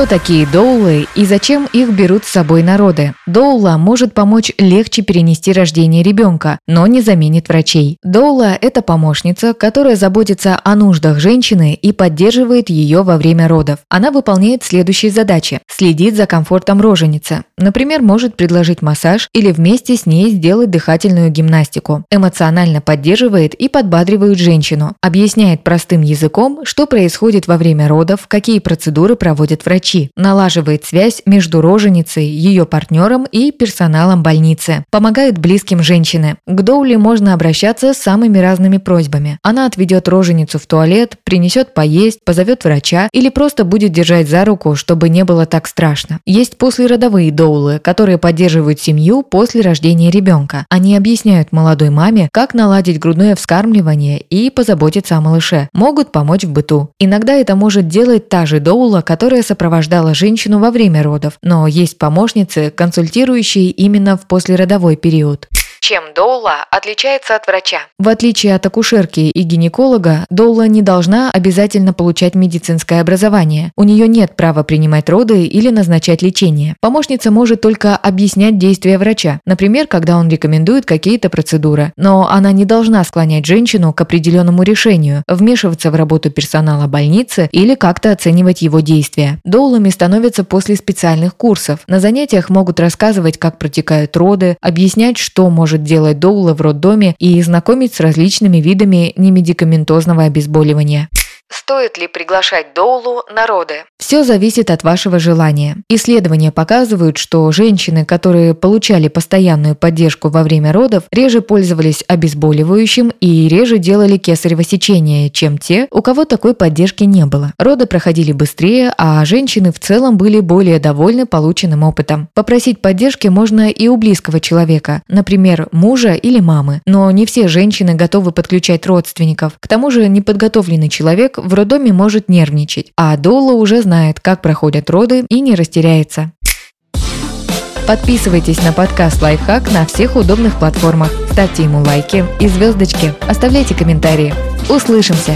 Кто такие доулы и зачем их берут с собой народы? Доула может помочь легче перенести рождение ребенка, но не заменит врачей. Доула – это помощница, которая заботится о нуждах женщины и поддерживает ее во время родов. Она выполняет следующие задачи – следит за комфортом роженицы. Например, может предложить массаж или вместе с ней сделать дыхательную гимнастику. Эмоционально поддерживает и подбадривает женщину. Объясняет простым языком, что происходит во время родов, какие процедуры проводят врачи врачи, налаживает связь между роженицей, ее партнером и персоналом больницы, помогает близким женщины. К Доули можно обращаться с самыми разными просьбами. Она отведет роженицу в туалет, принесет поесть, позовет врача или просто будет держать за руку, чтобы не было так страшно. Есть послеродовые доулы, которые поддерживают семью после рождения ребенка. Они объясняют молодой маме, как наладить грудное вскармливание и позаботиться о малыше. Могут помочь в быту. Иногда это может делать та же доула, которая сопровождает сопровождала женщину во время родов, но есть помощницы, консультирующие именно в послеродовой период. Чем доула отличается от врача? В отличие от акушерки и гинеколога, доула не должна обязательно получать медицинское образование. У нее нет права принимать роды или назначать лечение. Помощница может только объяснять действия врача, например, когда он рекомендует какие-то процедуры. Но она не должна склонять женщину к определенному решению, вмешиваться в работу персонала больницы или как-то оценивать его действия. Доулами становятся после специальных курсов. На занятиях могут рассказывать, как протекают роды, объяснять, что может может делать доула в роддоме и знакомить с различными видами немедикаментозного обезболивания. Стоит ли приглашать доулу на роды? Все зависит от вашего желания. Исследования показывают, что женщины, которые получали постоянную поддержку во время родов, реже пользовались обезболивающим и реже делали кесарево сечение, чем те, у кого такой поддержки не было. Роды проходили быстрее, а женщины в целом были более довольны полученным опытом. Попросить поддержки можно и у близкого человека, например, мужа или мамы. Но не все женщины готовы подключать родственников. К тому же неподготовленный человек в роддоме может нервничать, а Доула уже знает, как проходят роды и не растеряется. Подписывайтесь на подкаст «Лайфхак» на всех удобных платформах. Ставьте ему лайки и звездочки. Оставляйте комментарии. Услышимся!